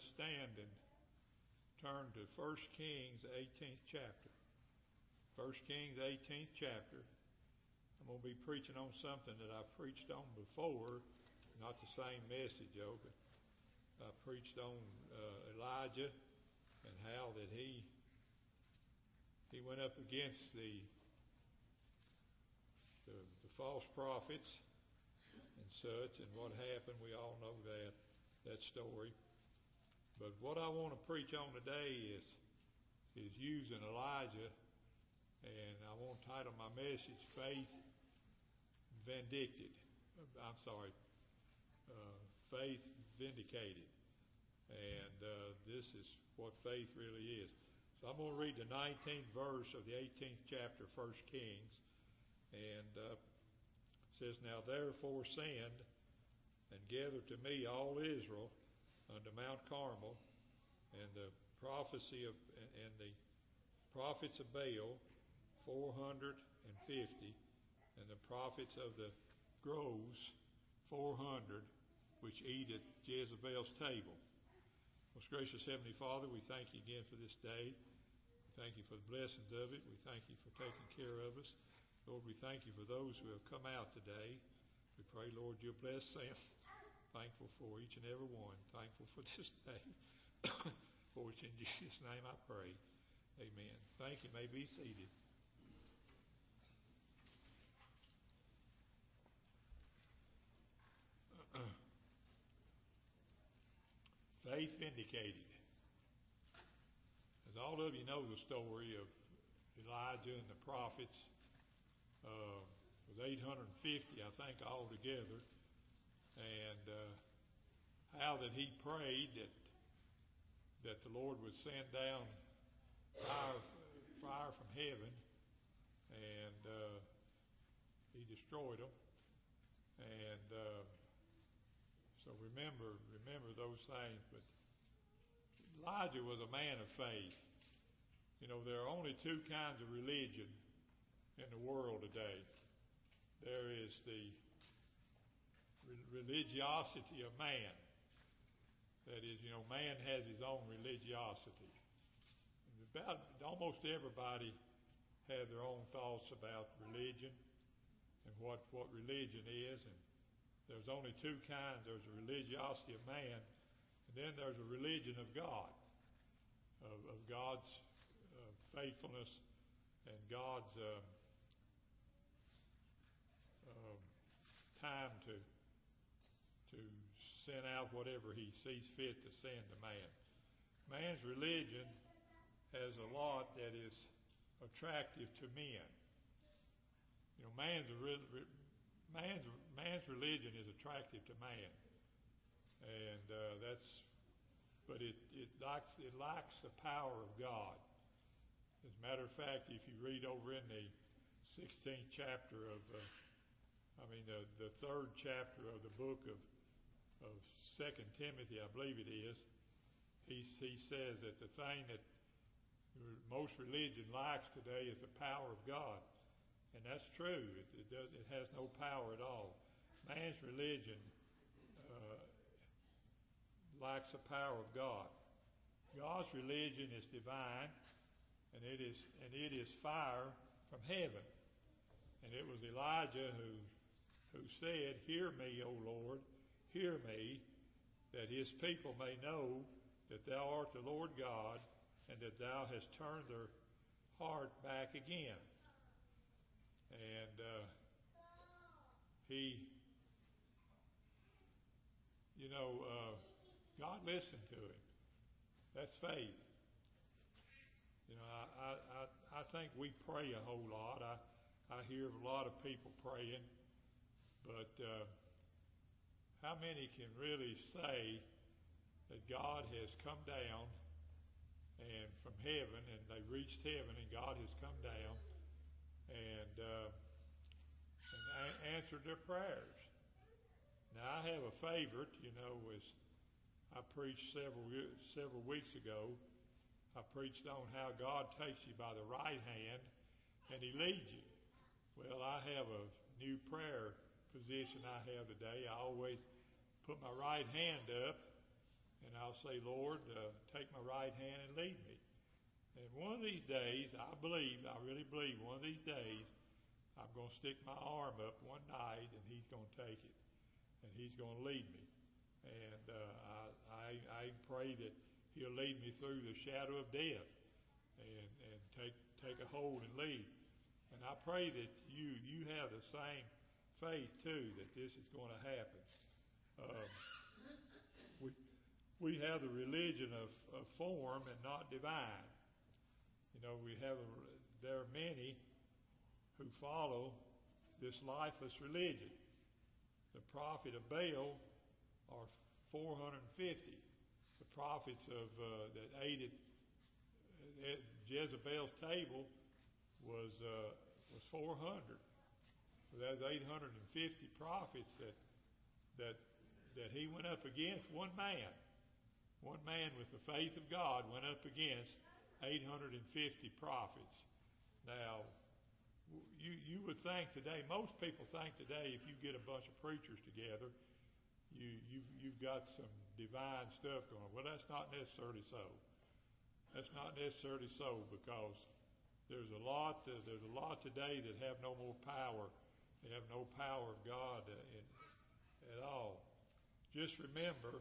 let's stand and turn to 1 Kings, 18th chapter. 1 Kings, 18th chapter. I'm going to be preaching on something that I preached on before, not the same message, though, but I preached on uh, Elijah and how that he he went up against the the, the false prophets and such, and what happened. We all know that that story. But what I want to preach on today is is using Elijah, and I want to title my message "Faith Vindicated." I'm sorry, uh, faith vindicated. And uh, this is what faith really is. So I'm going to read the 19th verse of the 18th chapter, 1 Kings. And uh, says, Now therefore send and gather to me all Israel unto Mount Carmel, and the prophecy of, and, and the prophets of Baal, 450, and the prophets of the groves, 400, which eat at Jezebel's table. Most gracious Heavenly Father, we thank you again for this day. We thank you for the blessings of it. We thank you for taking care of us. Lord, we thank you for those who have come out today. We pray, Lord, you'll bless them. Thankful for each and every one. Thankful for this day. for which in Jesus' name I pray. Amen. Thank you. May be seated. faith vindicated. As all of you know the story of Elijah and the prophets, uh, with 850, I think, altogether, and uh, how that he prayed that that the Lord would send down fire, fire from heaven, and uh, he destroyed them, and uh, so remember, remember those things. But Elijah was a man of faith. You know, there are only two kinds of religion in the world today. There is the religiosity of man. That is, you know, man has his own religiosity. About almost everybody have their own thoughts about religion and what what religion is, and there's only two kinds. There's a religiosity of man, and then there's a religion of God, of, of God's uh, faithfulness and God's uh, uh, time to to send out whatever He sees fit to send to man. Man's religion has a lot that is attractive to men. You know, man's man's man's religion is attractive to man, and uh, that's. But it it lacks it lacks the power of God. As a matter of fact, if you read over in the 16th chapter of, uh, I mean the the third chapter of the book of of Second Timothy, I believe it is, he he says that the thing that most religion lacks today is the power of God. And that's true. It, it, does, it has no power at all. Man's religion uh, lacks the power of God. God's religion is divine, and it is and it is fire from heaven. And it was Elijah who who said, "Hear me, O Lord, hear me, that His people may know that Thou art the Lord God, and that Thou hast turned their heart back again." and uh, he, you know, uh, God listened to him. That's faith. You know, I, I, I think we pray a whole lot. I, I hear a lot of people praying, but uh, how many can really say that God has come down and from heaven and they reached heaven and God has come down and, uh, and a- answered their prayers. Now I have a favorite, you know, was I preached several several weeks ago. I preached on how God takes you by the right hand and He leads you. Well, I have a new prayer position I have today. I always put my right hand up and I'll say, Lord, uh, take my right hand and lead me. And one of these days, I believe, I really believe, one of these days, I'm going to stick my arm up one night, and He's going to take it, and He's going to lead me. And uh, I, I, I pray that He'll lead me through the shadow of death, and and take take a hold and lead. And I pray that you you have the same faith too that this is going to happen. Um, we we have the religion of, of form and not divine. You know, we have a, there are many who follow this lifeless religion. The prophet of Baal are 450. The prophets of uh, that at Jezebel's table was uh, was 400. That's 850 prophets that that that he went up against. One man, one man with the faith of God went up against 850 prophets. Now, you you would think today, most people think today, if you get a bunch of preachers together, you you've you've got some divine stuff going. on. Well, that's not necessarily so. That's not necessarily so because there's a lot there's a lot today that have no more power they have no power of God uh, in, at all. Just remember,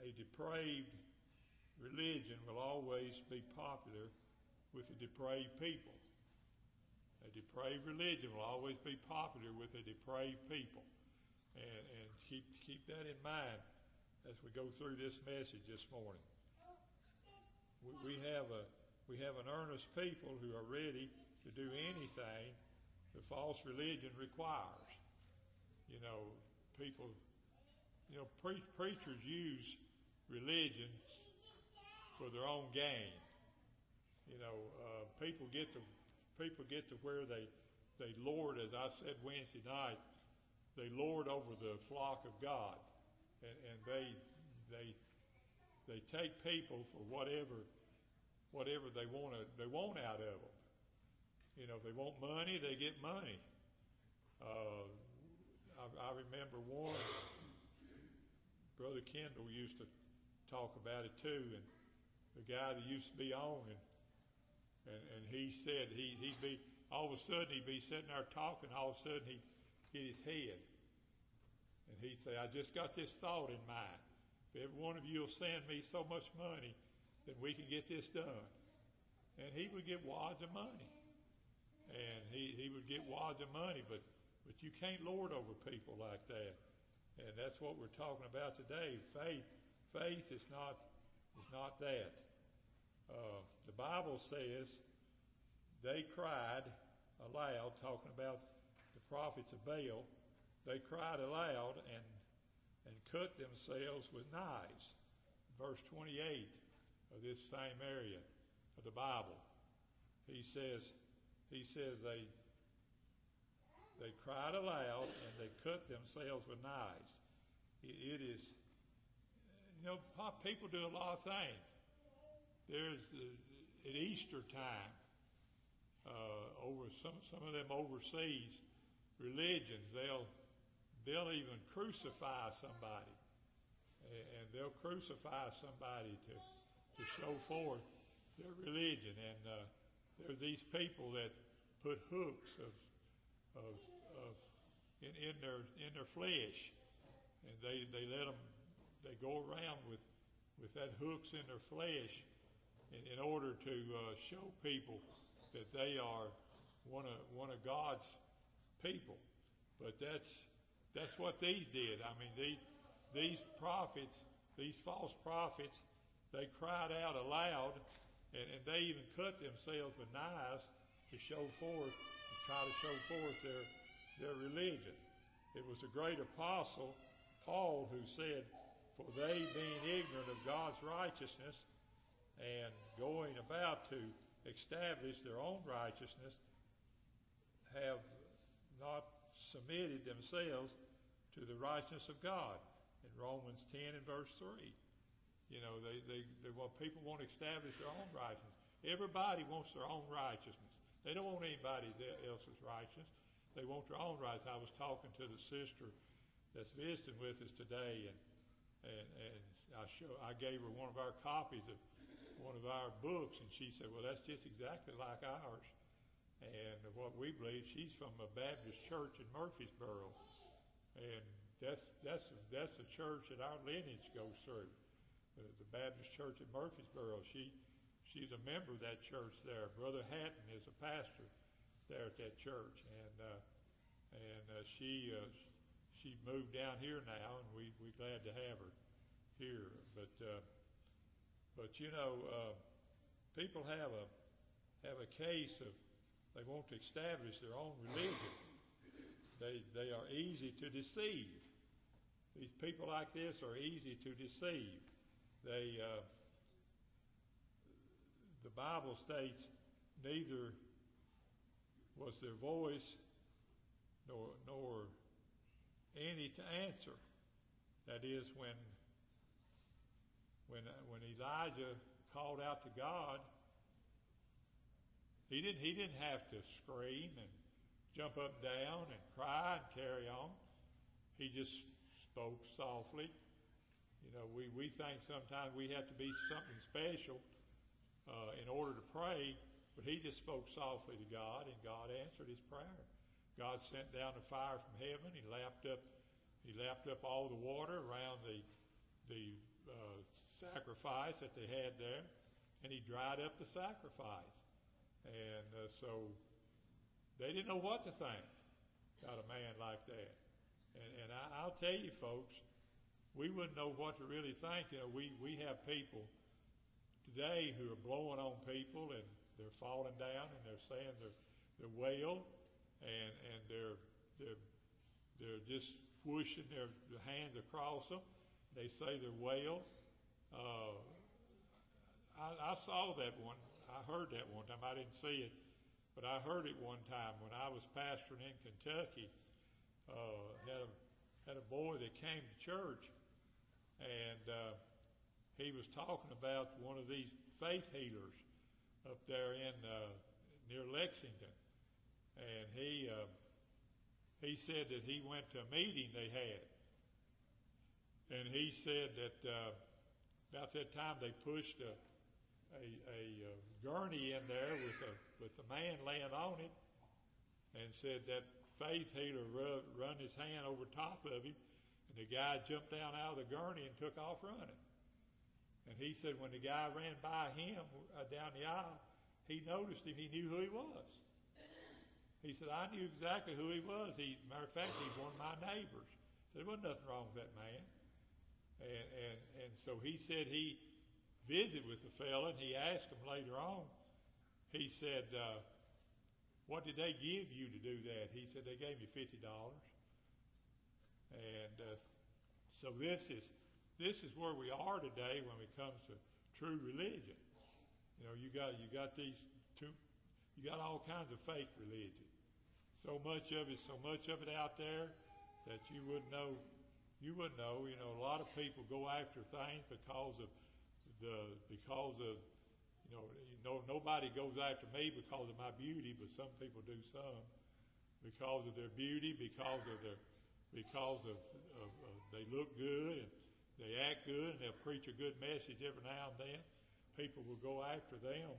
a depraved religion will always be popular with a depraved people. A depraved religion will always be popular with a depraved people. And, and keep, keep that in mind as we go through this message this morning. We, we, have a, we have an earnest people who are ready to do anything the false religion requires. You know, people, you know, pre- preachers use religion for their own gain. You know, uh, people get to people get to where they they lord, as I said Wednesday night, they lord over the flock of God, and, and they they they take people for whatever whatever they want to they want out of them. If they want money, they get money. Uh, I, I remember one, Brother Kendall used to talk about it too, and the guy that used to be on, and and, and he said he he'd be all of a sudden he'd be sitting there talking, all of a sudden he'd hit his head, and he'd say, "I just got this thought in mind. If every one of you will send me so much money, then we can get this done." And he would get wads of money and he, he would get wads of money, but, but you can't lord over people like that. And that's what we're talking about today. Faith, faith is not, is not that. Uh, the Bible says they cried aloud, talking about the prophets of Baal. They cried aloud and, and cut themselves with knives. Verse 28 of this same area of the Bible. He says, he says they they cried aloud and they cut themselves with knives. it, it is, you know, people do a lot of things. There's uh, at Easter time, uh, over some some of them overseas religions, they'll they'll even crucify somebody, and they'll crucify somebody to to show forth their religion and. Uh, there are these people that put hooks of, of, of in, in their in their flesh, and they they let them they go around with with that hooks in their flesh in, in order to uh, show people that they are one of one of God's people. But that's that's what these did. I mean, these these prophets, these false prophets, they cried out aloud and, and they even cut themselves with knives to show forth, to try to show forth their, their religion. It was a great apostle, Paul, who said, For they being ignorant of God's righteousness and going about to establish their own righteousness, have not submitted themselves to the righteousness of God in Romans 10 and verse 3. You know, they, they, they well, people want to establish their own righteousness. Everybody wants their own righteousness. They don't want anybody else's righteousness. They want their own rights. I was talking to the sister that's visiting with us today, and and, and I show, I gave her one of our copies of one of our books, and she said, "Well, that's just exactly like ours." And what we believe, she's from a Baptist church in Murfreesboro, and that's that's that's the church that our lineage goes through, the, Baptist church in Murfreesboro. She she's a member of that church there. Brother Hatton is a pastor there at that church, and uh, and uh, she uh, she moved down here now, and we we glad to have her here. But uh, but you know, uh, people have a have a case of they want to establish their own religion. They they are easy to deceive. These people like this are easy to deceive. They uh, the Bible states neither was their voice nor nor any to answer. That is when when when Elijah called out to God, he didn't he didn't have to scream and jump up and down and cry and carry on. He just spoke softly. You know, we, we think sometimes we have to be something special uh, in order to pray, but he just spoke softly to God, and God answered his prayer. God sent down a fire from heaven. He lapped up he lapped up all the water around the the uh, sacrifice that they had there, and he dried up the sacrifice. And uh, so they didn't know what to think about a man like that. And, and I, I'll tell you, folks, we wouldn't know what to really think. You know, we, we have people today who are blowing on people and they're falling down and they're saying they're, they're wail and, and they're, they're, they're just whooshing their, their hands across them. They say they're wail. Uh, I, I saw that one. I heard that one time. I didn't see it, but I heard it one time when I was pastoring in Kentucky. Uh, had a had a boy that came to church, and uh, he was talking about one of these faith healers up there in uh, near Lexington, and he uh, he said that he went to a meeting they had, and he said that uh, about that time they pushed a a, a uh, gurney in there with a with a man laying on it, and said that faith healer rub, run his hand over top of him, and the guy jumped down out of the gurney and took off running. And he said when the guy ran by him uh, down the aisle, he noticed him. He knew who he was. He said, I knew exactly who he was. He, matter of fact, he's one of my neighbors. So there wasn't nothing wrong with that man. And, and, and so he said he visited with the fella, and he asked him later on, he said, uh, what did they give you to do that? He said, They gave me $50. And uh, so this is, this is where we are today when it comes to true religion. You know, you got, you got these two, you got all kinds of fake religion. So much of it, so much of it out there that you wouldn't know, you wouldn't know. You know, a lot of people go after things because of the, because of you know, no, nobody goes after me because of my beauty, but some people do some because of their beauty, because of their, because of, of, of they look good and they act good and they'll preach a good message every now and then. People will go after them,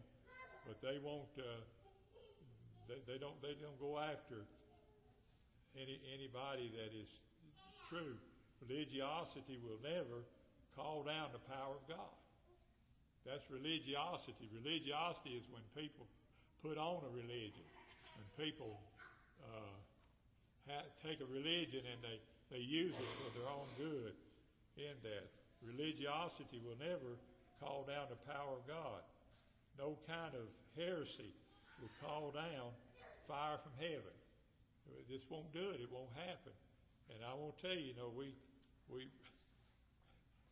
but they won't. Uh, they, they don't. They don't go after any anybody that is true. Religiosity will never call down the power of God. That's religiosity. Religiosity is when people put on a religion, when people uh, ha- take a religion and they, they use it for their own good in that. Religiosity will never call down the power of God. No kind of heresy will call down fire from heaven. This won't do it. It won't happen. And I won't tell you, you know, we, we,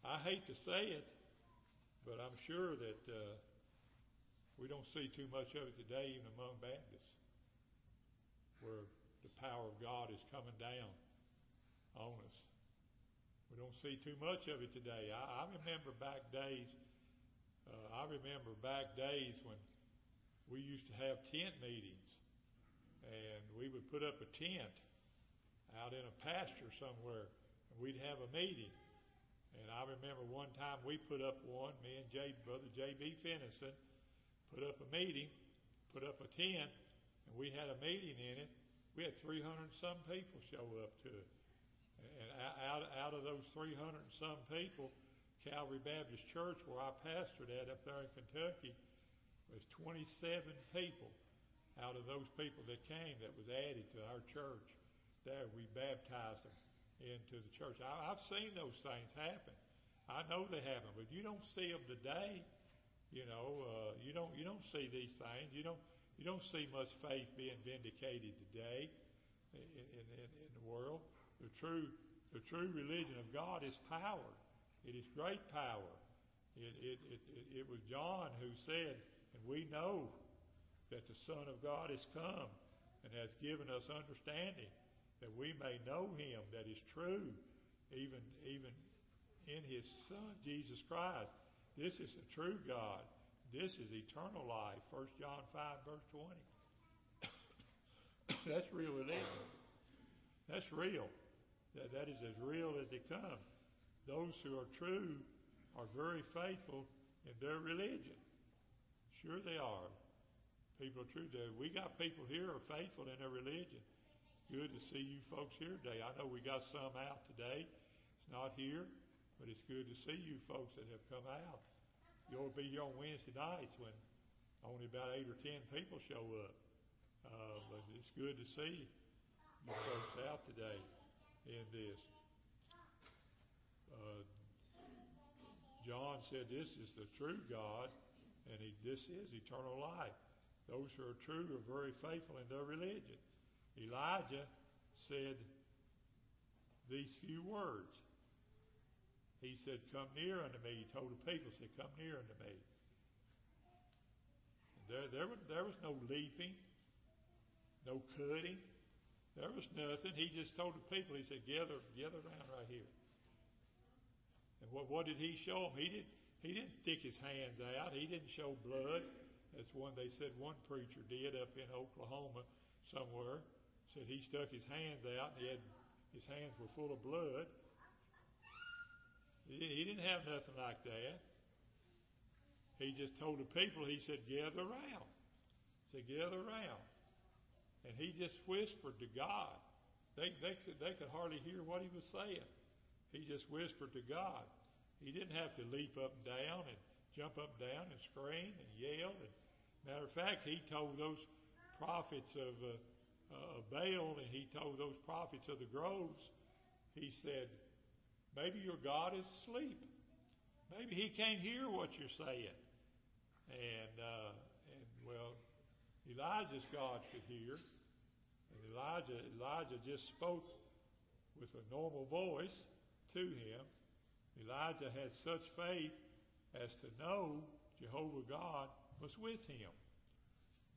I hate to say it, but I'm sure that uh, we don't see too much of it today, even among Baptists, where the power of God is coming down on us. We don't see too much of it today. I, I remember back days. Uh, I remember back days when we used to have tent meetings, and we would put up a tent out in a pasture somewhere, and we'd have a meeting. And I remember one time we put up one, me and J, Brother J.B. Finnison, put up a meeting, put up a tent, and we had a meeting in it. We had 300 some people show up to it. And out, out of those 300 and some people, Calvary Baptist Church, where I pastored at up there in Kentucky, was 27 people out of those people that came that was added to our church. There, we baptized them into the church. I, I've seen those things happen. I know they happen, but you don't see them today. You know, uh, you don't you don't see these things. You don't you don't see much faith being vindicated today in, in, in the world. The true the true religion of God is power. It is great power. It, it, it, it, was John who said, and we know that the Son of God has come and has given us understanding that we may know him that is true, even, even in his Son, Jesus Christ. This is the true God. This is eternal life. 1 John 5, verse 20. That's real religion. That's real. That, that is as real as it comes those who are true are very faithful in their religion. Sure they are. People are true. We got people here are faithful in their religion. Good to see you folks here today. I know we got some out today. It's not here, but it's good to see you folks that have come out. You'll be here on Wednesday nights when only about eight or ten people show up. Uh, but it's good to see you folks out today in this. Uh, John said, This is the true God, and he, this is eternal life. Those who are true are very faithful in their religion. Elijah said these few words. He said, Come near unto me. He told the people, said, Come near unto me. There, there, there was no leaping, no cutting. There was nothing. He just told the people, he said, gather, gather around right here. And what, what did he show them? He didn't, he didn't stick his hands out. He didn't show blood. That's one they said one preacher did up in Oklahoma somewhere. Said he stuck his hands out and he had his hands were full of blood. He, didn't have nothing like that. He just told the people, he said, gather around. He said, gather around. And he just whispered to God. They, they, could, they could hardly hear what he was saying. He just whispered to God. He didn't have to leap up and down and jump up and down and scream and yell. And matter of fact, he told those prophets of uh, uh, Baal and he told those prophets of the groves, he said, maybe your God is asleep. Maybe he can't hear what you're saying. And, uh, and well, Elijah's God could hear. And Elijah, Elijah just spoke with a normal voice to him. Elijah had such faith as to know Jehovah God was with him.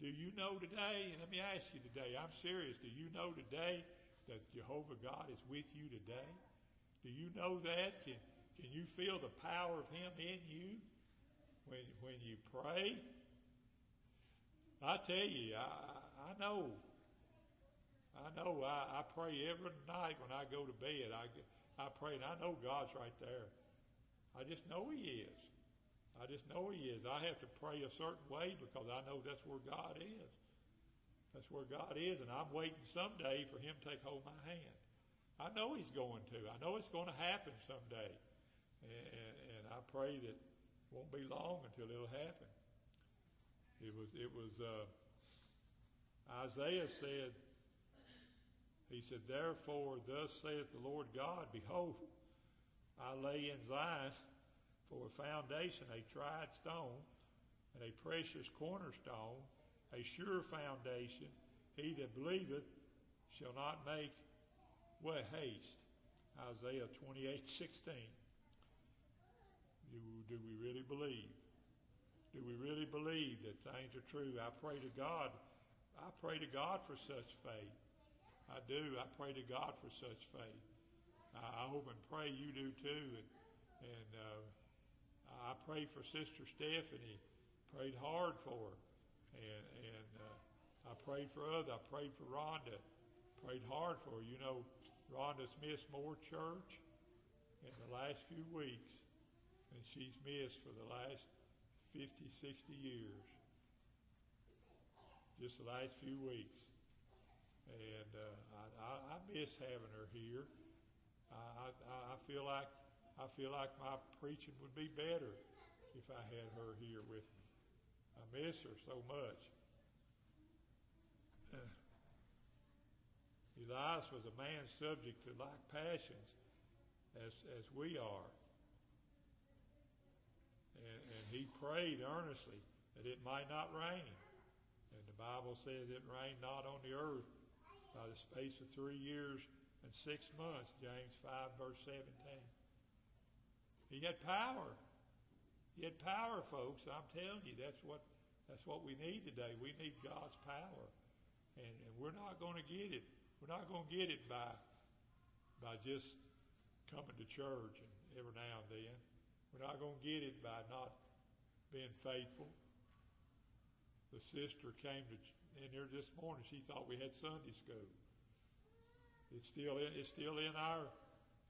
Do you know today, and let me ask you today, I'm serious, do you know today that Jehovah God is with you today? Do you know that? Can, can you feel the power of Him in you when, when you pray? I tell you, I, I know. I know. I, I pray every night when I go to bed. I, I pray, and I know God's right there. I just know He is. I just know He is. I have to pray a certain way because I know that's where God is. That's where God is, and I'm waiting someday for Him to take hold of my hand. I know He's going to. I know it's going to happen someday, and, and, and I pray that it won't be long until it'll happen. It was. It was. Uh, Isaiah said he said, Therefore, thus saith the Lord God, Behold, I lay in Zion for a foundation a tried stone and a precious cornerstone, a sure foundation. He that believeth shall not make what haste. Isaiah 28, 16. Do, do we really believe? Do we really believe that things are true? I pray to God. I pray to God for such faith. I do. I pray to God for such faith. I, hope and pray you do too. And, and uh, I pray for Sister Stephanie. Prayed hard for her. And, and uh, I prayed for others. I prayed for Rhonda. Prayed hard for her. You know, Rhonda's missed more church in the last few weeks than she's missed for the last 50, 60 years. Just the last few weeks. And uh, I, I, I miss having her here. I, I, I feel like I feel like my preaching would be better if I had her here with me. I miss her so much. Elias was a man subject to like passions as, as we are. And, and he prayed earnestly that it might not rain. And the Bible says it rained not on the earth by the space of three years and six months, James 5, verse 17. He had power. He had power, folks. I'm telling you, that's what that's what we need today. We need God's power. And, and we're not going to get it. We're not going to get it by by just coming to church and every now and then. We're not going to get it by not being faithful. The sister came to in here this morning. She thought we had Sunday school. It's still in, it's still in our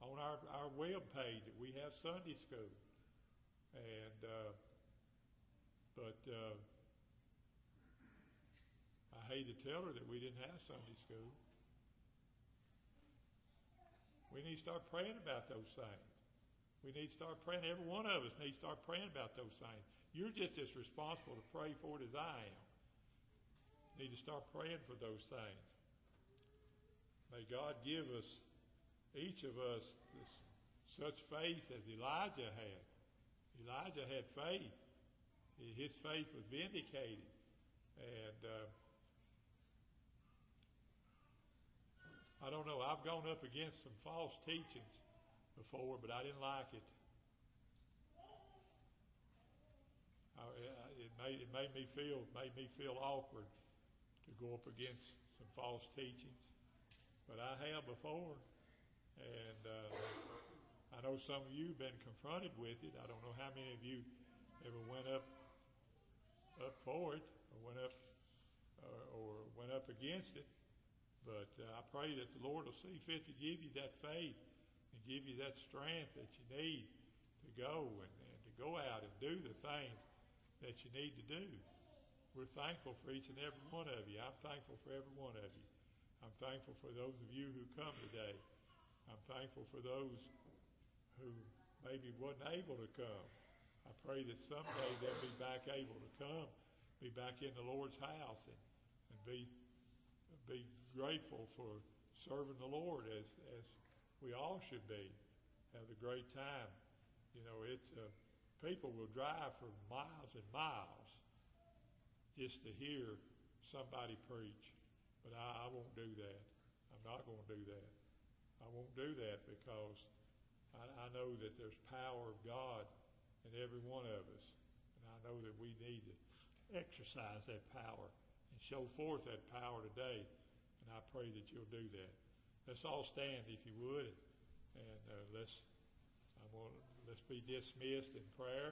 on our, our web page that we have Sunday school. And, uh, but, uh, I hate to tell her that we didn't have Sunday school. We need to start praying about those things. We need to start praying. Every one of us needs to start praying about those things. You're just as responsible to pray for it as I am. Need to start praying for those things. May God give us each of us this, such faith as Elijah had. Elijah had faith. His faith was vindicated. And uh, I don't know. I've gone up against some false teachings before, but I didn't like it. I, it made it made me feel made me feel awkward to go up against some false teachings, but I have before. And uh, I know some of you have been confronted with it. I don't know how many of you ever went up up for it or went up uh, or went up against it. But uh, I pray that the Lord will see fit to give you that faith give you that strength that you need to go and, and to go out and do the things that you need to do. We're thankful for each and every one of you. I'm thankful for every one of you. I'm thankful for those of you who come today. I'm thankful for those who maybe wasn't able to come. I pray that someday they'll be back able to come, be back in the Lord's house, and, and be be grateful for serving the Lord as as we all should be. Have a great time. You know, it's uh, people will drive for miles and miles just to hear somebody preach, but I, I won't do that. I'm not going to do that. I won't do that because I, I know that there's power of God in every one of us. And I know that we need to exercise that power and show forth that power today. And I pray that you'll do that. Let's all stand if you would. And uh, let's, I'm gonna, let's be dismissed in prayer.